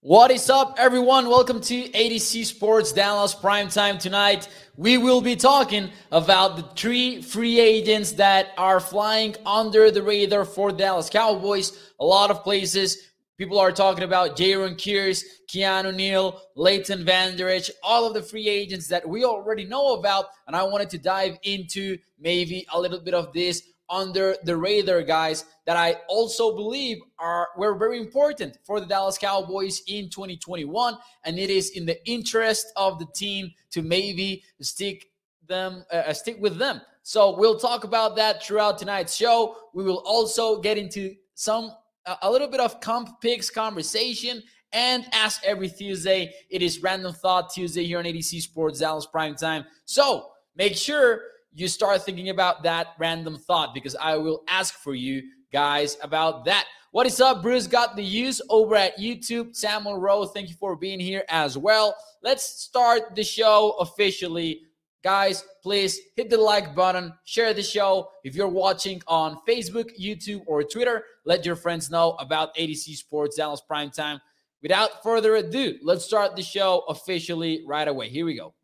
What is up, everyone? Welcome to A to Z Sports Dallas Prime Time tonight. We will be talking about the three free agents that are flying under the radar for Dallas Cowboys. A lot of places people are talking about Jayron Kearse, Keanu Neal, Leighton Vander Esch, all of the free agents that we already know about. And I wanted to dive into maybe a little bit of this under the radar guys that I also believe are were very important for the Dallas Cowboys in 2021 and it is in the interest of the team to maybe stick them uh, uh stick with them. So we'll talk about that throughout tonight's show. We will also get into some a little bit of comp picks conversation and as every Tuesday, it is Random Thought Tuesday here on A to Z Sports Dallas Prime Time. So make sure you start thinking about that random thought because I will ask for you guys about that. What is up, Bruce? Got the use over at YouTube. Samuel Rowe, thank you for being here as well. Let's start the show officially. Guys, please hit the like button, share the show. If you're watching on Facebook, YouTube, or Twitter, let your friends know about A to Z Sports Dallas Prime Time. Without further ado, let's start the show officially right away. Here we go.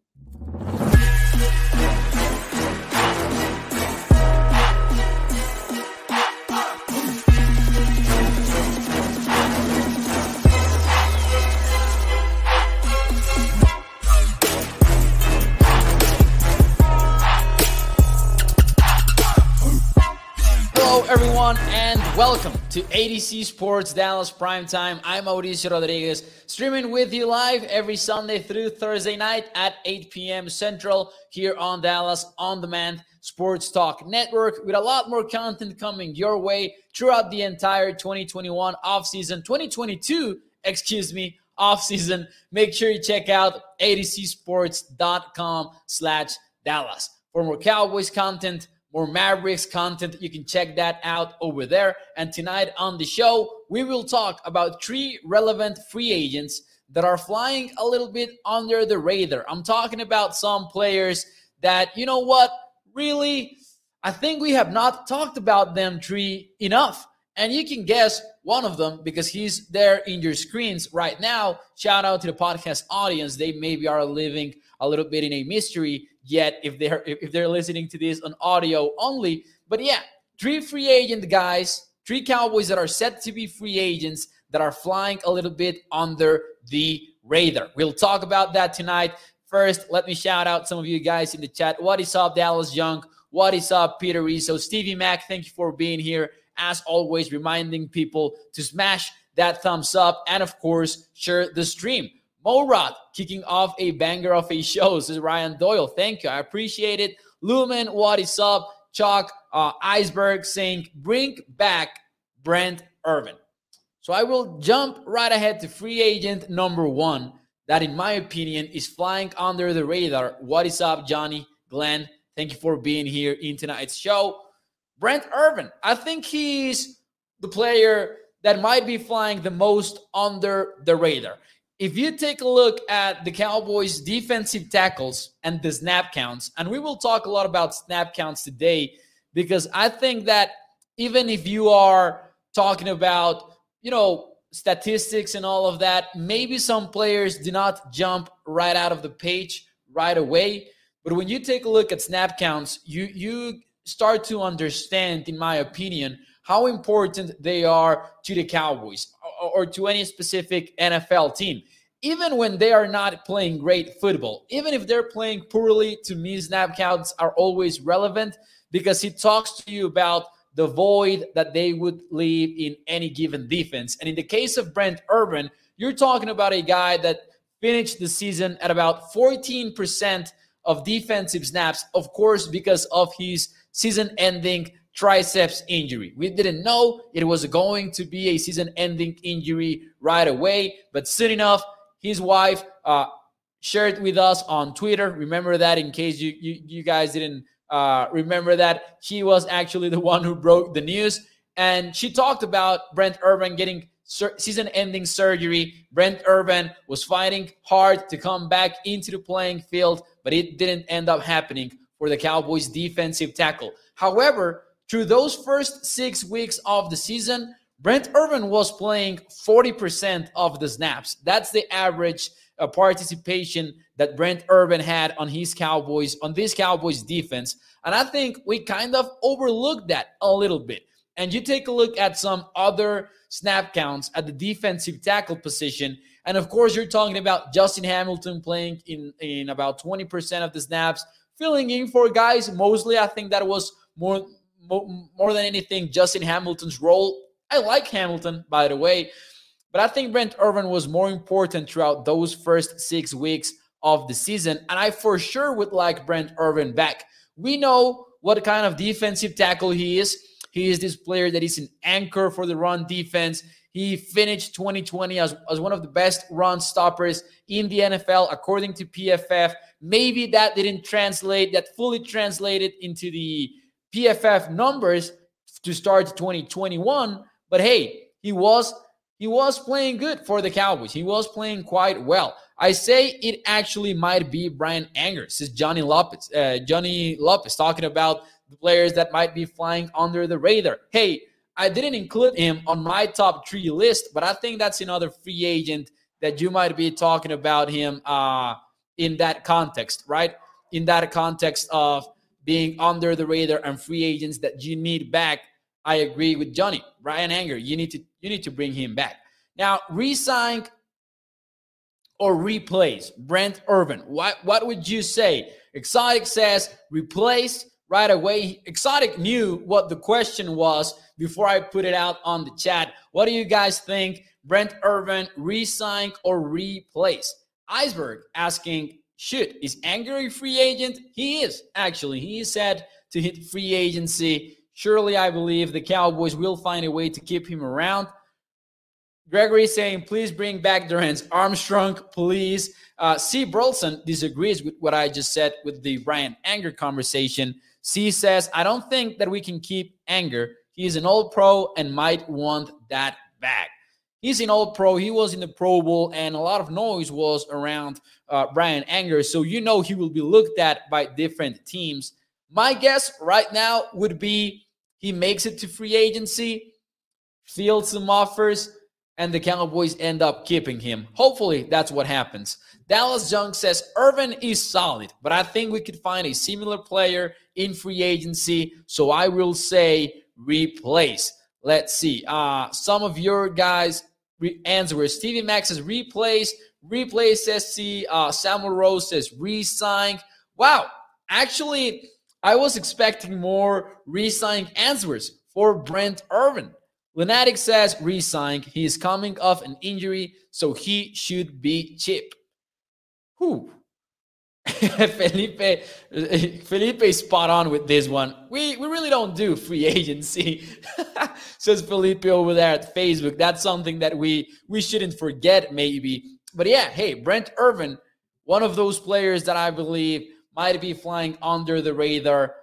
Welcome to A to Z Sports Dallas Prime Time. I'm Mauricio Rodriguez, streaming with you live every Sunday through Thursday night at 8 p.m. Central here on Dallas On Demand Sports Talk Network with a lot more content coming your way throughout the entire 2021 offseason, 2022, excuse me, offseason. Make sure you check out atozsports.com slash Dallas for more Cowboys content more Mavericks content. You can check that out over there. And tonight on the show, we will talk about three relevant free agents that are flying a little bit under the radar. I'm talking about some players that, you know what, really, I think we have not talked about them three enough. And you can guess one of them because he's there in your screens right now. Shout out to the podcast audience. They maybe are living a little bit in a mystery yet if they're if they're listening to this on audio only. But yeah, three free agent guys, three Cowboys that are set to be free agents that are flying a little bit under the radar. We'll talk about that tonight. First, let me shout out some of you guys in the chat. What is up, Dallas Young? What is up, Peter Rizzo? Stevie Mack, thank you for being here. As always, reminding people to smash that thumbs up and, of course, share the stream. Morad kicking off a banger of a show. This is Ryan Doyle. Thank you. I appreciate it. Lumen, what is up? Chalk, uh, Iceberg saying, bring back Brent Urban. So I will jump right ahead to free agent number one, that in my opinion is flying under the radar. What is up, Johnny, Glenn? Thank you for being here in tonight's show. Brent Urban, I think he's the player that might be flying the most under the radar if you take a look at the Cowboys' defensive tackles and the snap counts, and we will talk a lot about snap counts today, because I think that even if you are talking about, you know, statistics and all of that, maybe some players do not jump right out of the page right away. But when you take a look at snap counts, you you start to understand, in my opinion, how important they are to the Cowboys or to any specific NFL team. Even when they are not playing great football, even if they're playing poorly, to me, snap counts are always relevant because he talks to you about the void that they would leave in any given defense. And in the case of Brent Urban, you're talking about a guy that finished the season at about 14% of defensive snaps, of course, because of his season ending triceps injury. We didn't know it was going to be a season ending injury right away, but soon enough, his wife uh, shared with us on Twitter. Remember that in case you, you, you guys didn't uh, remember that. She was actually the one who broke the news. And she talked about Brent Urban getting season ending surgery. Brent Urban was fighting hard to come back into the playing field, but it didn't end up happening for the Cowboys defensive tackle. However, through those first six weeks of the season, Brent Urban was playing 40% of the snaps. That's the average uh, participation that Brent Urban had on his Cowboys, on this Cowboys defense. And I think we kind of overlooked that a little bit. And you take a look at some other snap counts at the defensive tackle position. And of course, you're talking about Justin Hamilton playing in, in about 20% of the snaps, filling in for guys. Mostly, I think that was more, more, than anything Justin Hamilton's role. I like Hamilton, by the way, but I think Brent Urban was more important throughout those first six weeks of the season. And I for sure would like Brent Urban back. We know what kind of defensive tackle he is. He is this player that is an anchor for the run defense. He finished 2020 as, as one of the best run stoppers in the NFL, according to PFF. Maybe that didn't translate, that fully translated into the PFF numbers to start 2021. But hey, he was he was playing good for the Cowboys. He was playing quite well. I say it actually might be Bryan Anger. This is Johnny Lopez. Uh, Johnny Lopez talking about the players that might be flying under the radar. Hey, I didn't include him on my top three list, but I think that's another free agent that you might be talking about him uh, in that context, right? In that context of being under the radar and free agents that you need back. I agree with Johnny. Bryan Anger, you need to you need to bring him back. Now, resign or replace Brent Urban. What what would you say? Exotic says replace right away. Exotic knew what the question was before I put it out on the chat. What do you guys think? Brent Urban, resign or replace? Iceberg asking, should is Anger a free agent? He is actually. He is said to hit free agency. Surely, I believe the Cowboys will find a way to keep him around. Gregory saying, please bring back Dorance Armstrong, please. Uh, C. Burleson disagrees with what I just said with the Bryan Anger conversation. C says, I don't think that we can keep Anger. He's an old pro and might want that back. He's an all pro. He was in the Pro Bowl, and a lot of noise was around uh, Bryan Anger. So you know he will be looked at by different teams. My guess right now would be he makes it to free agency, fields some offers, and the Cowboys end up keeping him. Hopefully, that's what happens. Dallas Young says Urban is solid, but I think we could find a similar player in free agency. So I will say replace. Let's see. Uh, some of your guys' re- answers. Stevie Max says replace. Replace SC. Uh, Samuel Rose says resign. Wow. Actually, I was expecting more resign answers for Brent Urban. Lunatic says resign. He is coming off an injury, so he should be cheap. Who? Felipe, Felipe is spot on with this one. We we really don't do free agency, says Felipe over there at Facebook. That's something that we we shouldn't forget, maybe. But yeah, hey, Brent Urban, one of those players that I believe might be flying under the radar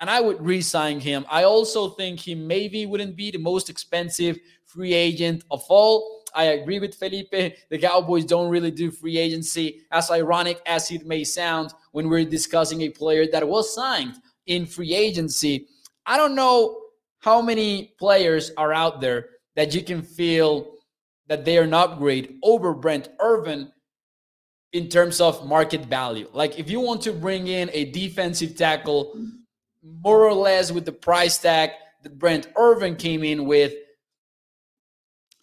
and I would re-sign him. I also think he maybe wouldn't be the most expensive free agent of all. I agree with Felipe. The Cowboys don't really do free agency, as ironic as it may sound when we're discussing a player that was signed in free agency. I don't know how many players are out there that you can feel that they are an upgrade over Brent Urban in terms of market value. Like if you want to bring in a defensive tackle more or less with the price tag that Brent Urban came in with.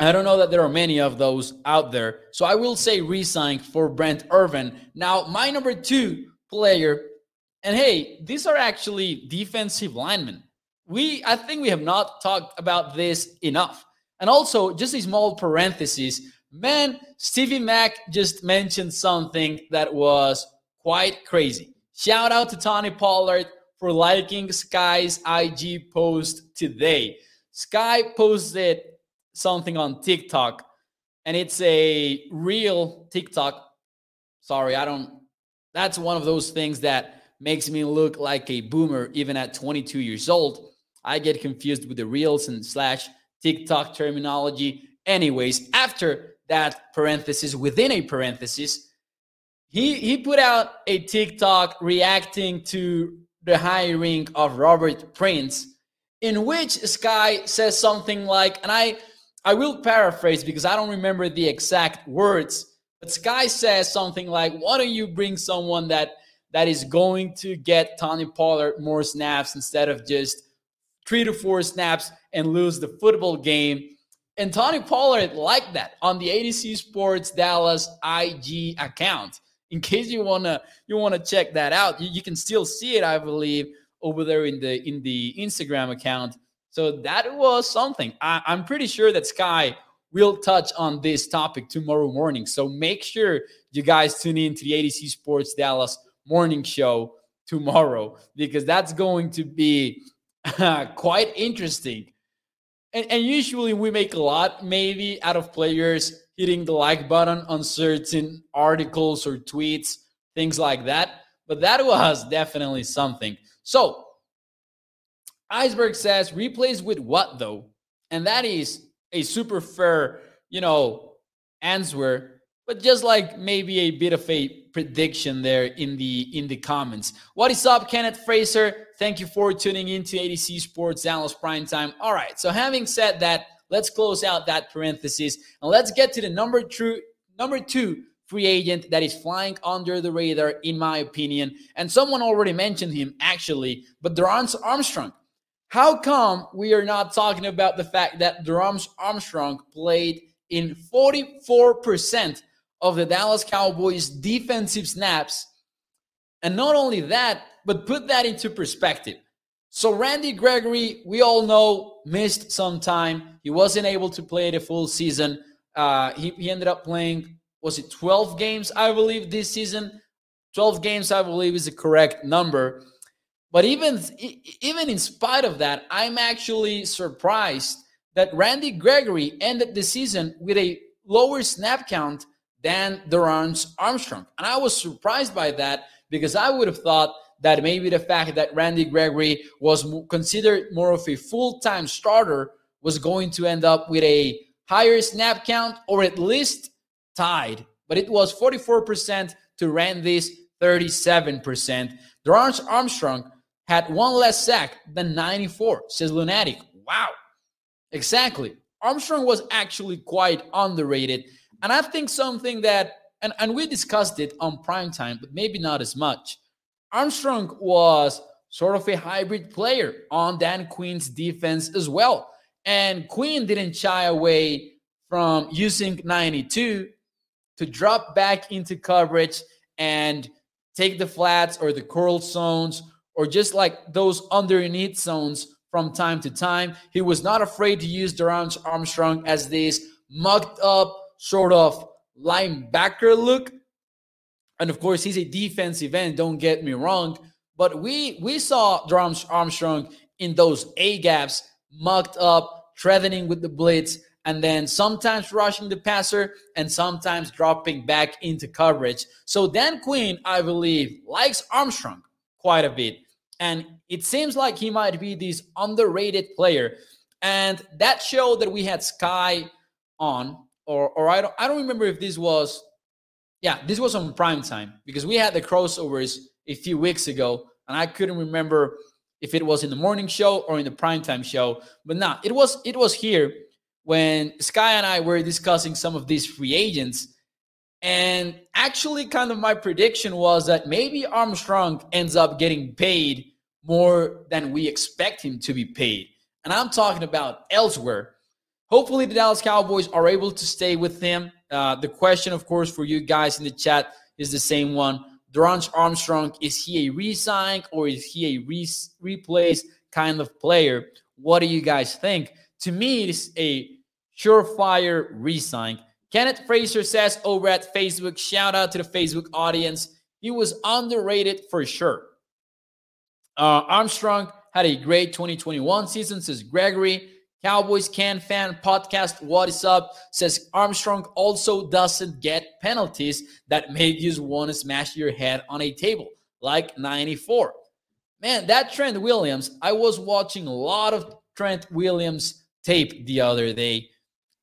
I don't know that there are many of those out there. So I will say resign for Brent Urban. Now, my number two player, and hey, these are actually defensive linemen. We I think we have not talked about this enough. And also, just a small parenthesis, man, Stevie Mack just mentioned something that was quite crazy. Shout out to Tony Pollard for liking Sky's IG post today. Sky posted something on TikTok, and it's a real TikTok. Sorry, I don't. That's one of those things that makes me look like a boomer even at 22 years old. I get confused with the reels and slash TikTok terminology. Anyways, after that parenthesis within a parenthesis, he he put out a TikTok reacting to the hiring of Robert Prince. in which Sky says something like, and I I will paraphrase because I don't remember the exact words, but Sky says something like, "Why don't you bring someone that that is going to get Tony Pollard more snaps instead of just three to four snaps and lose the football game?" And Tony Pollard liked that on the A to Z Sports Dallas IG account. In case you wanna you wanna check that out, you, you can still see it, I believe, over there in the in the Instagram account. So that was something. I, I'm pretty sure that Sky will touch on this topic tomorrow morning. So make sure you guys tune in to the A to Z Sports Dallas morning show tomorrow because that's going to be quite interesting. And, and, usually we make a lot maybe out of players hitting the like button on certain articles or tweets, things like that. But that was definitely something. So, Iceberg says replays with what though? And that is a super fair, you know, answer, but just like maybe a bit of a prediction there in the in the comments. What is up, Kenneth Fraser? Thank you for tuning in to A to Z Sports Dallas Prime Time. All right, so having said that, let's close out that parenthesis and let's get to the number two number two free agent that is flying under the radar, in my opinion. And someone already mentioned him, actually, but Dorance Armstrong. How come we are not talking about the fact that Dorance Armstrong played in 44% of the Dallas Cowboys defensive snaps? And not only that, but put that into perspective. So Randy Gregory, we all know, missed some time. He wasn't able to play the full season. Uh, he, he ended up playing was it 12 games, I believe, this season? 12 games, I believe, is the correct number. But even, even in spite of that, I'm actually surprised that Randy Gregory ended the season with a lower snap count than Dorance Armstrong. And I was surprised by that because I would have thought that maybe the fact that Randy Gregory was considered more of a full time starter was going to end up with a higher snap count or at least tied, but it was 44% to Randy's 37%. Dorance Armstrong had one less sack than 94, says Lunatic. Wow. Exactly. Armstrong was actually quite underrated. And I think something that, and, and we discussed it on prime time, but maybe not as much. Armstrong was sort of a hybrid player on Dan Quinn's defense as well. And Quinn didn't shy away from using 92 to drop back into coverage and take the flats or the curl zones or just like those underneath zones from time to time. He was not afraid to use Dorance Armstrong as this mugged up sort of linebacker look. And of course, he's a defensive end, don't get me wrong. But we we saw Dorance Armstrong in those A gaps, mugged up, threatening with the blitz, and then sometimes rushing the passer and sometimes dropping back into coverage. So Dan Quinn, I believe, likes Armstrong quite a bit. And it seems like he might be this underrated player. And that show that we had Sky on, or or I don't I don't remember if this was yeah, this was on prime time because we had the crossovers a few weeks ago, and I couldn't remember if it was in the morning show or in the primetime show. But nah, it was it was here when Sky and I were discussing some of these free agents. And actually, kind of my prediction was that maybe Armstrong ends up getting paid more than we expect him to be paid. And I'm talking about elsewhere. Hopefully, the Dallas Cowboys are able to stay with him. Uh, the question, of course, for you guys in the chat is the same one. Dorance Armstrong, is he a resign or is he a re- replace kind of player? What do you guys think? To me, it's a surefire resign. Kenneth Fraser says over at Facebook, shout out to the Facebook audience. He was underrated for sure. Uh, Armstrong had a great 2021 season, says Gregory. Cowboys Can Fan Podcast, what is up? Says Armstrong also doesn't get penalties that make you want to smash your head on a table, like 94. Man, that Trent Williams, I was watching a lot of Trent Williams tape the other day.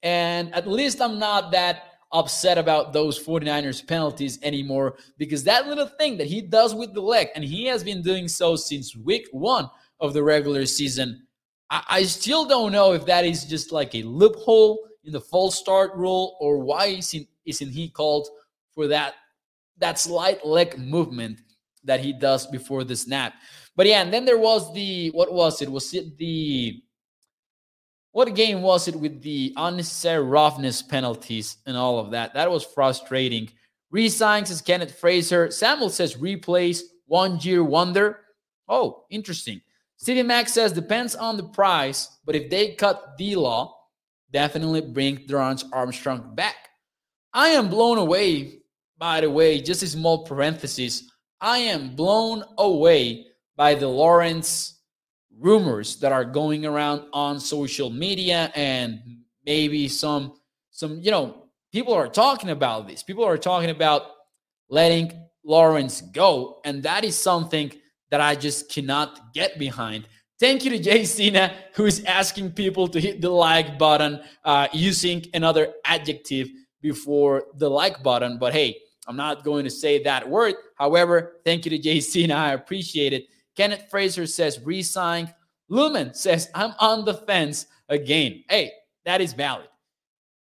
And at least I'm not that upset about those 49ers penalties anymore because that little thing that he does with the leg, and he has been doing so since week one of the regular season, I, I still don't know if that is just like a loophole in the false start rule or why isn't, isn't he called for that that slight leg movement that he does before the snap. But yeah, and then there was the what was it? Was it the what game was it with the unnecessary roughness penalties and all of that? That was frustrating. Resigns says Kenneth Fraser. Samuel says replays one year wonder. Oh, interesting. City Max says depends on the price, but if they cut D law, definitely bring Dorance Armstrong back. I am blown away, by the way, just a small parenthesis. I am blown away by the Lawrence rumors that are going around on social media and maybe some some you know people are talking about this. People are talking about letting lawrence go. And that is something that i just cannot get behind. Thank you to jay cena who is asking people to hit the like button uh, using another adjective before the like button. But hey i'm not going to say that word. However thank you to jay cena. I appreciate it kenneth fraser says resign Lumen says, I'm on the fence again. Hey, that is valid.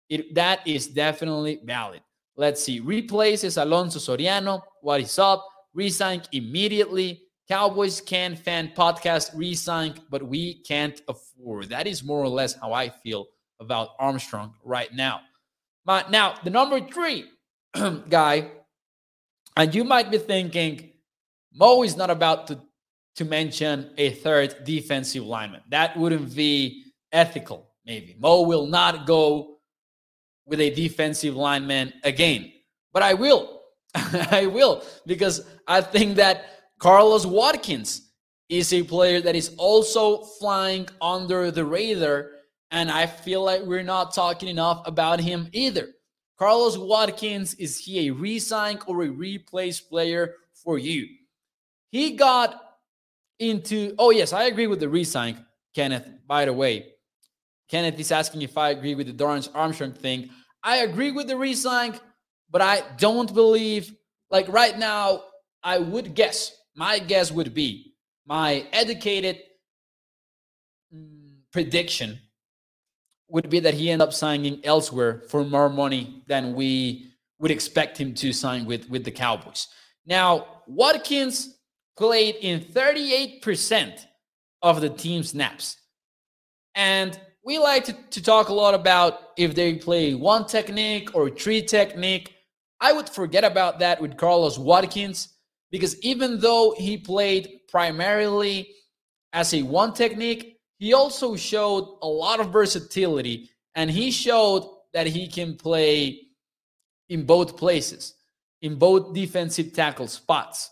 It, that is definitely valid. Let's see. Replaces Alonso Soriano. What is up? Resign immediately. Cowboys can fan podcast resign, but we can't afford. That is more or less how I feel about Armstrong right now. But now, the number three guy, and you might be thinking, Mo is not about to to mention a third defensive lineman. That wouldn't be ethical, maybe. Mo will not go with a defensive lineman again, but I will. I will because I think that Carlos Watkins is a player that is also flying under the radar, and I feel like we're not talking enough about him either. Carlos Watkins, is he a resign or a replace player for you? He got into oh yes i agree with the resign kenneth by the way. Kenneth is asking if i agree with the dorance armstrong thing. I agree with the resign but i don't believe like right now i would guess my guess would be my educated mm, prediction would be that he end up signing elsewhere for more money than we would expect him to sign with with the cowboys. Now watkins played in 38% of the team snaps. And we like to, to talk a lot about if they play one technique or three technique. I would forget about that with Carlos Watkins because even though he played primarily as a one technique, he also showed a lot of versatility and he showed that he can play in both places, in both defensive tackle spots.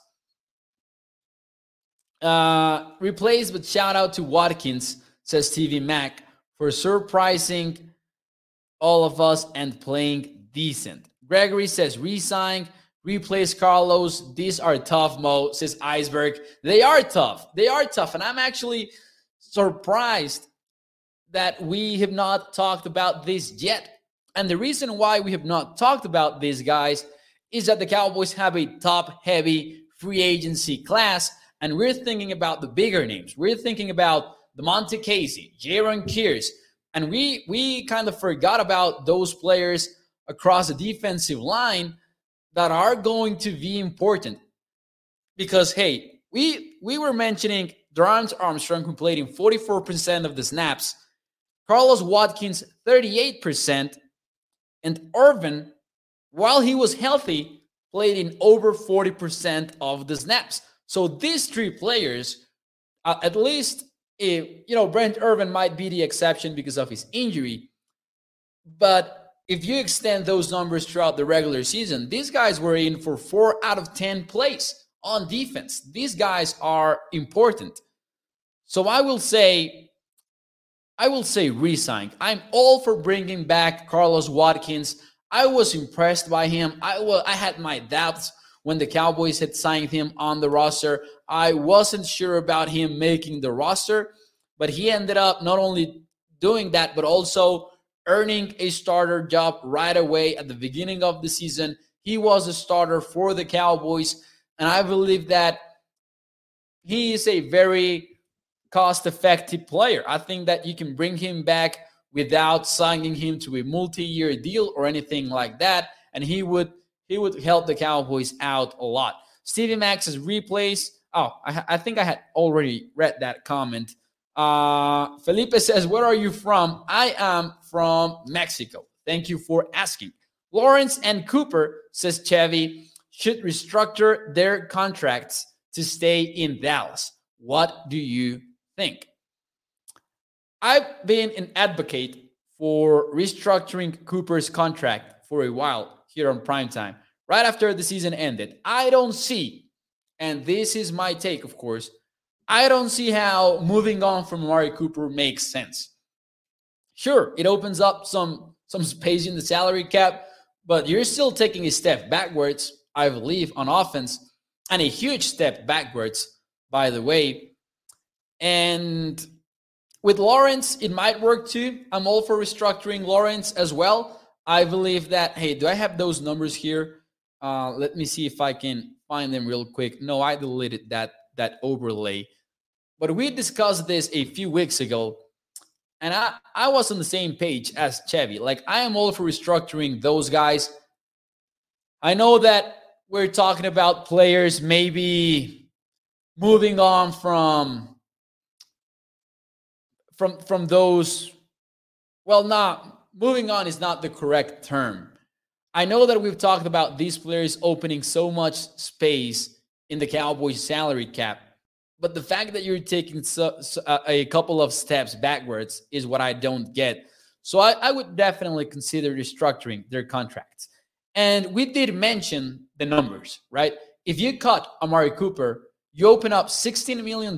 Uh, replaced, but shout out to Watkins, says TV Mac, for surprising all of us and playing decent. Gregory says resign, replace Carlos. These are tough, Mo, says Iceberg. They are tough. They are tough. And I'm actually surprised that we have not talked about this yet. And the reason why we have not talked about these guys is that the Cowboys have a top heavy free agency class and we're thinking about the bigger names. We're thinking about the Monte Casey, Jayron Kearse, and we we kind of forgot about those players across the defensive line that are going to be important. Because hey, we we were mentioning Dorance Armstrong in 44% of the snaps, Carlos Watkins 38%, and Urban, while he was healthy, played in over 40% of the snaps. So these three players, uh, at least if you know Brent Urban might be the exception because of his injury, but if you extend those numbers throughout the regular season, these guys were in for four out of ten plays on defense. These guys are important. So I will say, I will say resign. I'm all for bringing back Carlos Watkins. I was impressed by him. I was, I had my doubts when the Cowboys had signed him on the roster. I wasn't sure about him making the roster, but he ended up not only doing that, but also earning a starter job right away at the beginning of the season. He was a starter for the Cowboys, and I believe that he is a very cost effective player. I think that you can bring him back without signing him to a multi-year deal or anything like that and he would he would help the Cowboys out a lot. Stevie Max is replaced. Oh, I, I think I had already read that comment. Uh, Felipe says, Where are you from? I am from Mexico. Thank you for asking. Lawrence and Cooper, says Chevy, should restructure their contracts to stay in Dallas. What do you think? I've been an advocate for restructuring Cooper's contract for a while here on primetime. Right after the season ended, I don't see, and this is my take, of course, I don't see how moving on from Amari Cooper makes sense. Sure, it opens up some some space in the salary cap, but you're still taking a step backwards, I believe, on offense, and a huge step backwards, by the way. And with Lawrence, it might work too. I'm all for restructuring Lawrence as well. I believe that, hey, do I have those numbers here? Uh, let me see if I can find them real quick. No, I deleted that that overlay. But we discussed this a few weeks ago, and I, I was on the same page as Chevy. Like, I am all for restructuring those guys. I know that we're talking about players maybe moving on from from from those well not moving on is not the correct term. I know that we've talked about these players opening so much space in the cowboys salary cap but the fact that you're taking so, so, uh, a couple of steps backwards is what i don't get. So I, I would definitely consider restructuring their contracts. And we did mention the numbers right? If you cut amari cooper you open up $16 million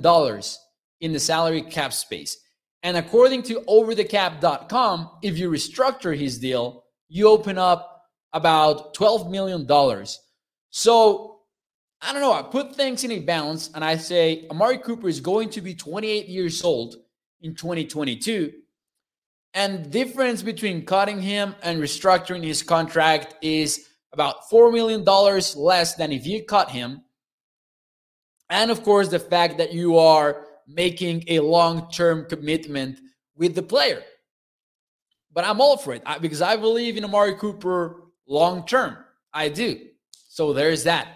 in the salary cap space and according to overthecap.com, if you restructure his deal, you open up about $12 million. So I don't know. I put things in a balance and I say Amari Cooper is going to be 28 years old in 2022. And difference between cutting him and restructuring his contract is about $4 million less than if you cut him. And of course, the fact that you are making a long term commitment with the player. But I'm all for it because I believe in Amari Cooper long term. I do. So there's that.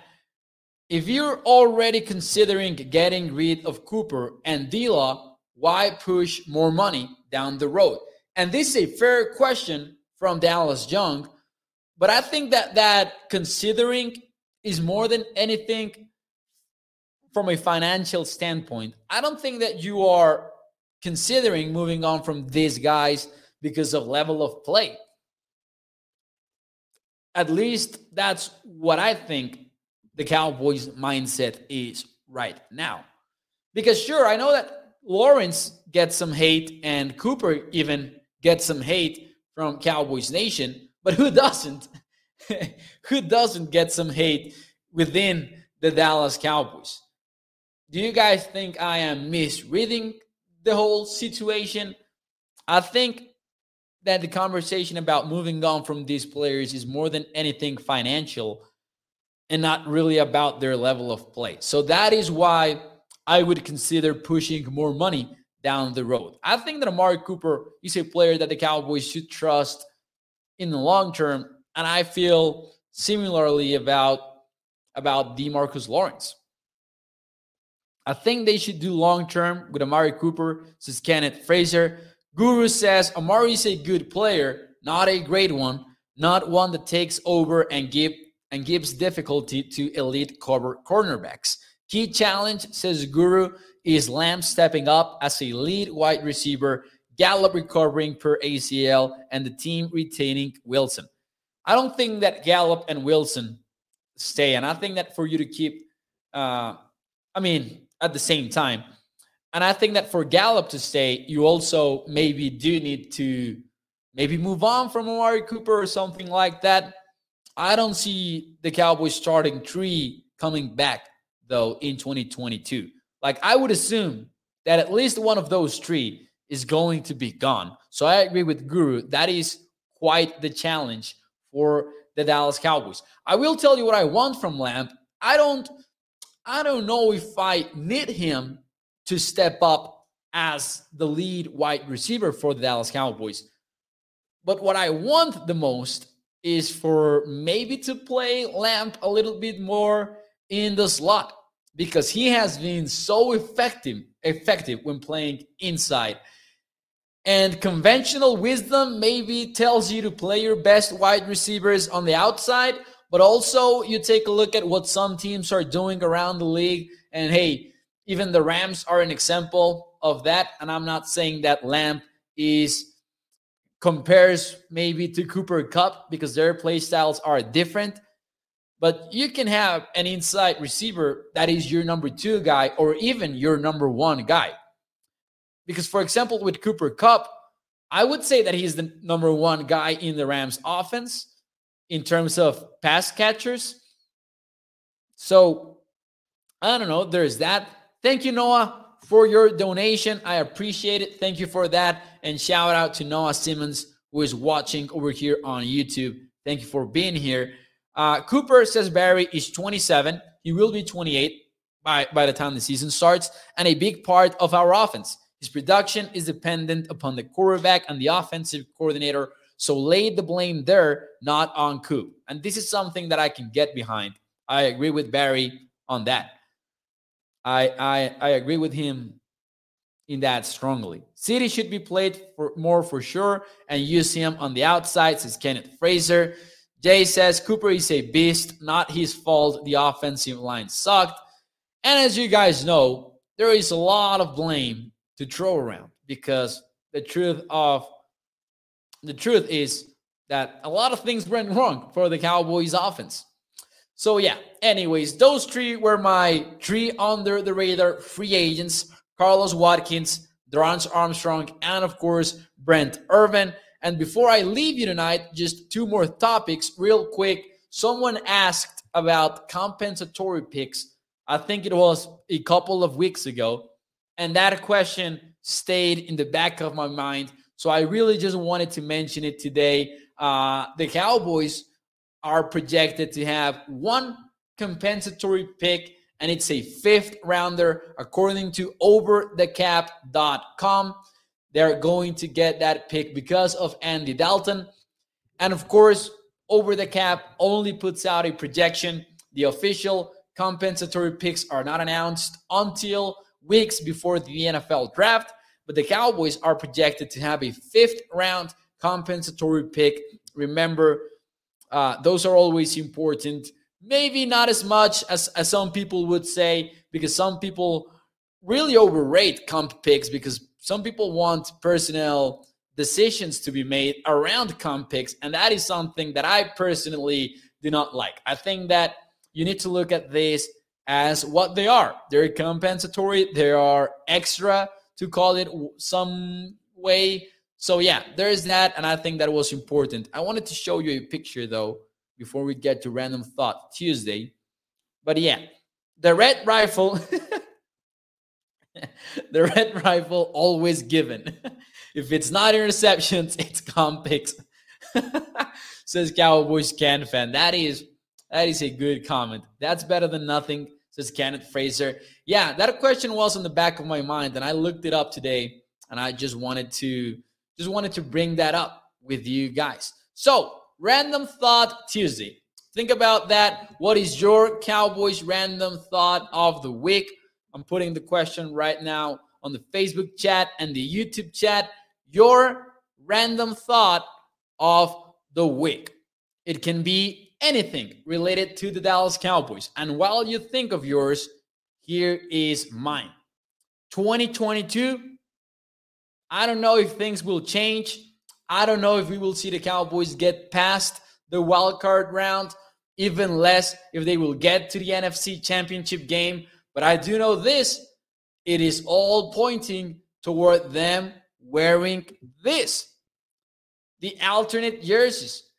If you're already considering getting rid of Cooper and D Law, why push more money down the road? And this is a fair question from Dallas Young, but I think that that considering is more than anything from a financial standpoint, I don't think that you are considering moving on from these guys because of level of play. At least that's what I think the Cowboys mindset is right now. Because sure, I know that Lawrence gets some hate and Cooper even gets some hate from Cowboys Nation, but who doesn't? who doesn't get some hate within the Dallas Cowboys? Do you guys think I am misreading the whole situation? I think that the conversation about moving on from these players is more than anything financial and not really about their level of play. So that is why I would consider pushing more money down the road. I think that Amari Cooper is a player that the Cowboys should trust in the long term, and I feel similarly about about Demarcus Lawrence. I think they should do long term with Amari Cooper, says Kenneth Fraser. Guru says Amari is a good player, not a great one, not one that takes over and give and gives difficulty to elite cover cornerbacks. Key challenge, says Guru, is Lamb stepping up as a lead wide receiver, Gallup recovering per ACL, and the team retaining Wilson. I don't think that Gallup and Wilson stay, and I think that for you to keep, uh, I mean, at the same time. And I think that for Gallup to stay, you also maybe do need to maybe move on from Amari Cooper or something like that. I don't see the Cowboys starting three coming back though in 2022. Like I would assume that at least one of those three is going to be gone. So I agree with Guru. That is quite the challenge for the Dallas Cowboys. I will tell you what I want from Lamb. I don't I don't know if I need him to step up as the lead wide receiver for the Dallas Cowboys. But what I want the most is for maybe to play Lamb a little bit more in the slot because he has been so effective effective when playing inside. And conventional wisdom maybe tells you to play your best wide receivers on the outside, but also you take a look at what some teams are doing around the league. And hey, even the Rams are an example of that. And I'm not saying that Lamb is compares maybe to Cooper Kupp because their play styles are different. But you can have an inside receiver that is your number two guy or even your number one guy. Because, for example, with Cooper Kupp, I would say that he's the number one guy in the Rams offense in terms of pass catchers. So I don't know. There's that. Thank you, Noah for your donation. I appreciate it. Thank you for that. And shout out to Noah Simmons, who is watching over here on YouTube. Thank you for being here. Uh, Cooper says Barry is 27. He will be 28 by, by the time the season starts, and a big part of our offense. His production is dependent upon the quarterback and the offensive coordinator. So lay the blame there, not on Coop. And this is something that I can get behind. I agree with Barry on that. I, I I agree with him in that strongly. CeeDee should be played for more for sure and use him on the outside, says Kenneth Fraser. Jay says Cooper is a beast, not his fault. The offensive line sucked. And as you guys know, there is a lot of blame to throw around because the truth of the truth is that a lot of things went wrong for the Cowboys offense. So yeah, anyways, those three were my three under the radar free agents: Carlos Watkins, Dorance Armstrong, and of course Brent Urban. And before I leave you tonight, just two more topics, real quick. Someone asked about compensatory picks. I think it was a couple of weeks ago, and that question stayed in the back of my mind. So I really just wanted to mention it today. Uh, the Cowboys are projected to have one compensatory pick, and it's a fifth rounder, according to overthecap.com. They're going to get that pick because of Andy Dalton. And of course, Over the Cap only puts out a projection. The official compensatory picks are not announced until weeks before the NFL draft, but the Cowboys are projected to have a fifth round compensatory pick. Remember, uh, those are always important. Maybe not as much as, as some people would say, because some people really overrate comp picks because some people want personnel decisions to be made around comp picks. And that is something that I personally do not like. I think that you need to look at this as what they are. They're compensatory, they are extra to call it some way so yeah, there's that, and I think that was important. I wanted to show you a picture though before we get to random thought Tuesday. But yeah, the red rifle, the red rifle always given. if it's not interceptions, it's comp picks. says Cowboys can fan. That is that is a good comment. That's better than nothing, says Kenneth Fraser. Yeah, that question was in the back of my mind, and I looked it up today, and I just wanted to just wanted to bring that up with you guys. So, random thought Tuesday. Think about that. What is your Cowboys random thought of the week? I'm putting the question right now on the Facebook chat and the YouTube chat. Your random thought of the week. It can be anything related to the Dallas Cowboys. And while you think of yours, here is mine. 2022 I don't know if things will change. I don't know if we will see the Cowboys get past the wild card round, even less if they will get to the NFC championship game. But I do know this it is all pointing toward them wearing this the alternate jerseys.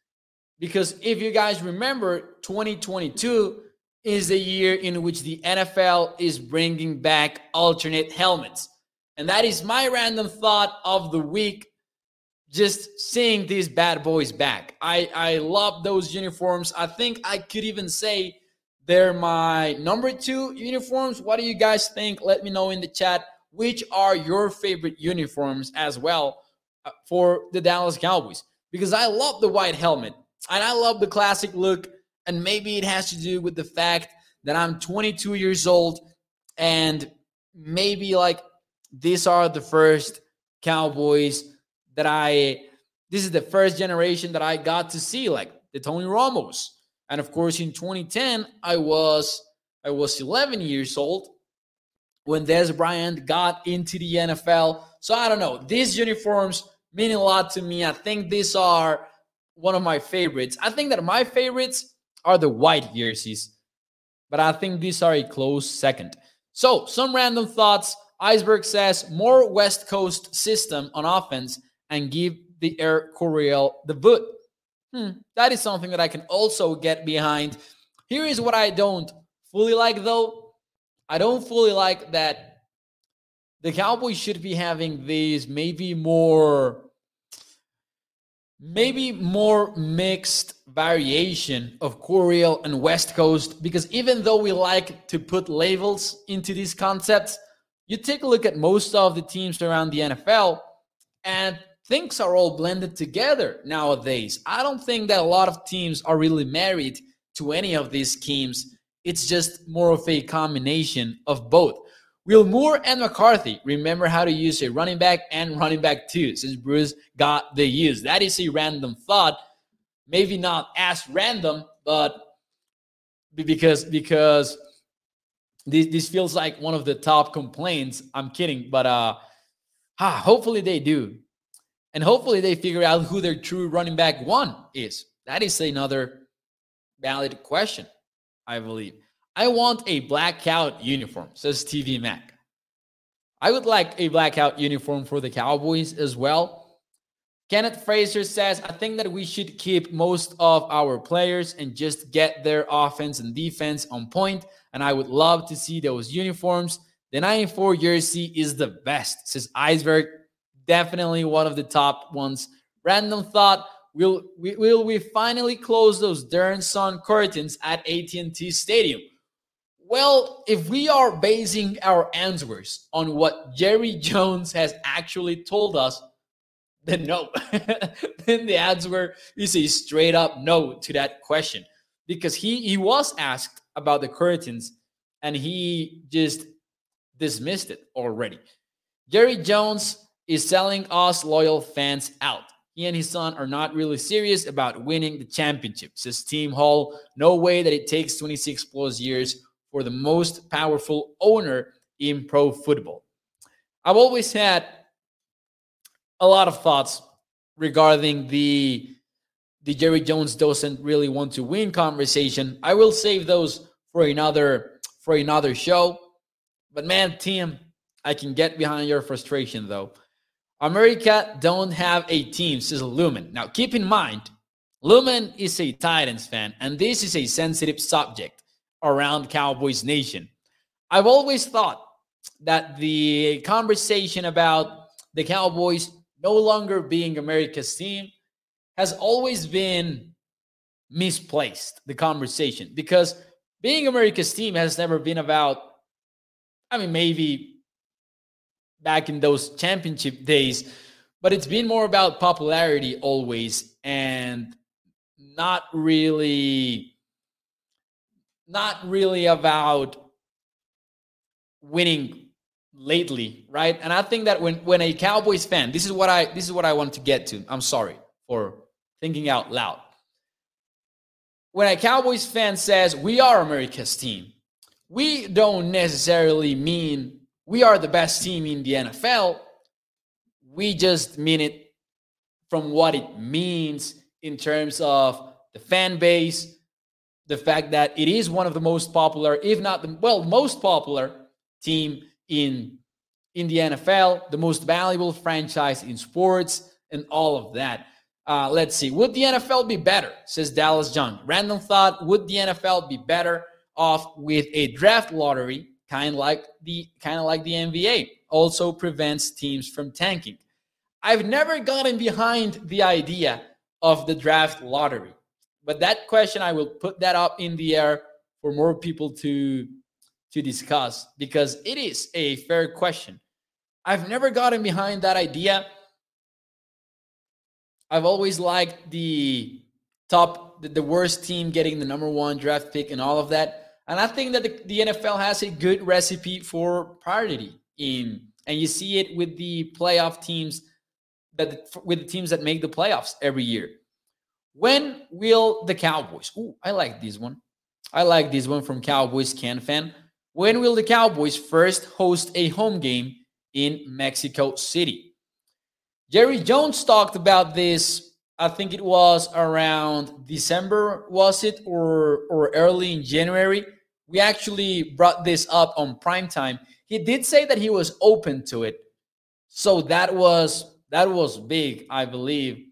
Because if you guys remember, 2022 is the year in which the NFL is bringing back alternate helmets. And that is my random thought of the week. Just seeing these bad boys back. I, I love those uniforms. I think I could even say they're my number two uniforms. What do you guys think? Let me know in the chat which are your favorite uniforms as well uh, for the Dallas Cowboys. Because I love the white helmet and I love the classic look. And maybe it has to do with the fact that I'm 22 years old and maybe like these are the first Cowboys that I, this is the first generation that I got to see, like the Tony Romos. And of course, in 2010, I was I was 11 years old when Dez Bryant got into the NFL. So I don't know. These uniforms mean a lot to me. I think these are one of my favorites. I think that my favorites are the white jerseys, but I think these are a close second. So, some random thoughts. Iceberg says more West Coast system on offense and give the Air Coryell the boot. Hmm, that is something that I can also get behind. Here is what I don't fully like, though. I don't fully like that the Cowboys should be having these maybe more maybe more mixed variation of Coryell and West Coast because even though we like to put labels into these concepts, you take a look at most of the teams around the NFL and things are all blended together nowadays. I don't think that a lot of teams are really married to any of these schemes. It's just more of a combination of both. Will Moore and McCarthy remember how to use a running back and running back two since Bruce got the use? That is a random thought. Maybe not as random, but because because this, this feels like one of the top complaints. I'm kidding, but uh ah, hopefully they do. And hopefully they figure out who their true running back one is. That is another valid question, I believe. I want a blackout uniform, says TV Mac. I would like a blackout uniform for the Cowboys as well. Kenneth Fraser says, I think that we should keep most of our players and just get their offense and defense on point. And I would love to see those uniforms. The 94 jersey is the best, says Iceberg. Definitely one of the top ones. Random thought: Will we will we finally close those darn sun curtains at AT&T Stadium? Well, if we are basing our answers on what Jerry Jones has actually told us, then no. then the answer is a straight up no to that question because he he was asked about the curtains and he just dismissed it already. Jerry Jones is selling us loyal fans out. He and his son are not really serious about winning the championship, says Team Hall. No way that it takes 26 plus years for the most powerful owner in pro football. I've always had a lot of thoughts regarding the the Jerry Jones doesn't really want to win conversation. I will save those for another for another show. But man, team, I can get behind your frustration though. America don't have a team, says Lumen. Now keep in mind, Lumen is a Titans fan, and this is a sensitive subject around Cowboys Nation. I've always thought that the conversation about the Cowboys no longer being America's team has always been misplaced, the conversation, because being America's team has never been about, I mean, maybe back in those championship days, but it's been more about popularity always and not really not really about winning lately, right? And I think that when when a Cowboys fan, this is what I this is what I want to get to. I'm sorry for thinking out loud. When a Cowboys fan says we are America's team, we don't necessarily mean we are the best team in the NFL. We just mean it from what it means in terms of the fan base, the fact that it is one of the most popular, if not the well, most popular team in in the NFL, the most valuable franchise in sports, and all of that. Uh, let's see. Would the NFL be better? Says Dallas John. Random thought: Would the NFL be better off with a draft lottery, kind of like the kind of like the NBA? Also prevents teams from tanking. I've never gotten behind the idea of the draft lottery but that question I will put that up in the air for more people to to discuss because it is a fair question. I've never gotten behind that idea. I've always liked the top, the, the worst team getting the number one draft pick and all of that. And I think that the, the NFL has a good recipe for priority in, and you see it with the playoff teams that with the teams that make the playoffs every year. When will the Cowboys? Oh, I like this one. I like this one from Cowboys Can fan. When will the Cowboys first host a home game in Mexico City? Jerry Jones talked about this. I think it was around December, was it, or or early in January. We actually brought this up on prime time. He did say that he was open to it, so that was that was big, I believe.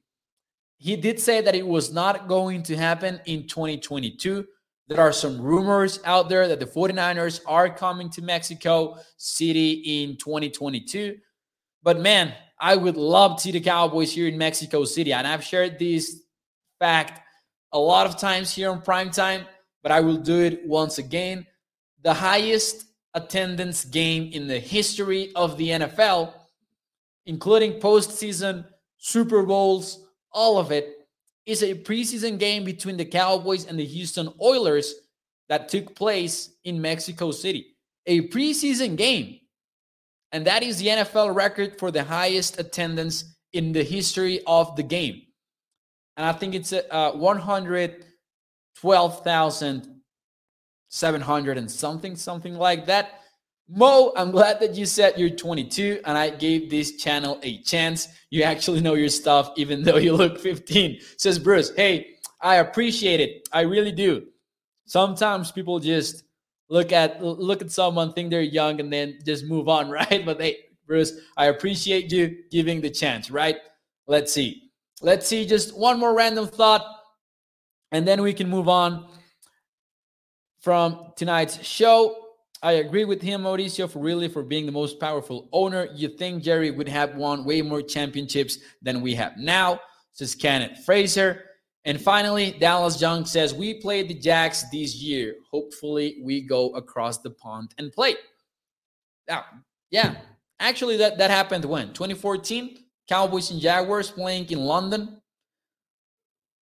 He did say that it was not going to happen in 2022. There are some rumors out there that the 49ers are coming to Mexico City in 2022. But man, I would love to see the Cowboys here in Mexico City. And I've shared this fact a lot of times here on prime time, but I will do it once again. The highest attendance game in the history of the NFL including postseason, Super Bowls, all of it, is a preseason game between the Cowboys and the Houston Oilers that took place in Mexico City. A preseason game. And that is the NFL record for the highest attendance in the history of the game. And I think it's uh, 112,700 and something, something like that. Mo, I'm glad that you said you're 22 and I gave this channel a chance. You actually know your stuff, even though you look 15. Says Bruce, hey, I appreciate it. I really do. Sometimes people just look at look at someone, think they're young, and then just move on, right? But hey, Bruce, I appreciate you giving the chance, right? Let's see. Let's see just one more random thought, and then we can move on from tonight's show. I agree with him, Mauricio, for really for being the most powerful owner. You think Jerry would have won way more championships than we have now, says Kenneth Fraser. And finally, Dallas Young says, We played the Jags this year. Hopefully, we go across the pond and play. Now, yeah, actually, that, that happened when? 2014? Cowboys and Jaguars playing in London.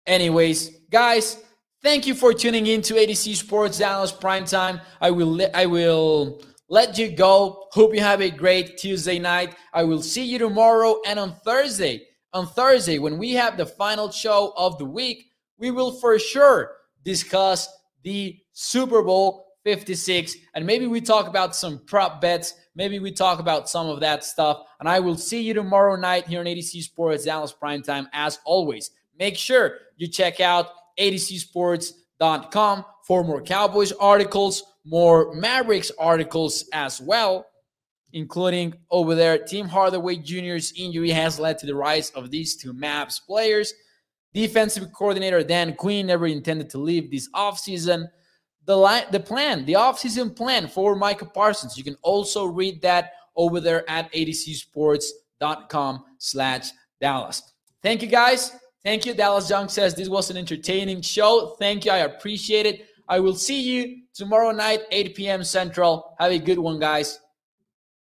Anyways, guys, Thank you for tuning in to A to Z Sports Dallas Prime Time. I will I will let you go. Hope you have a great Tuesday night. I will see you tomorrow and on Thursday. On Thursday, when we have the final show of the week, we will for sure discuss the Super Bowl 56 and maybe we talk about some prop bets. Maybe we talk about some of that stuff. And I will see you tomorrow night here on A to Z Sports Dallas Prime Time as always. Make sure you check out atozsports.com for more Cowboys articles, more Mavericks articles as well, including over there. Tim Hardaway Jr.'s injury has led to the rise of these two Mavs players. Defensive coordinator Dan Quinn never intended to leave this offseason. The, line, the plan, the offseason plan for Micah Parsons, you can also read that over there at atozsports.com slash Dallas. Thank you guys. Thank you. Dallas Young says this was an entertaining show. Thank you. I appreciate it. I will see you tomorrow night, 8 p.m. Central. Have a good one, guys.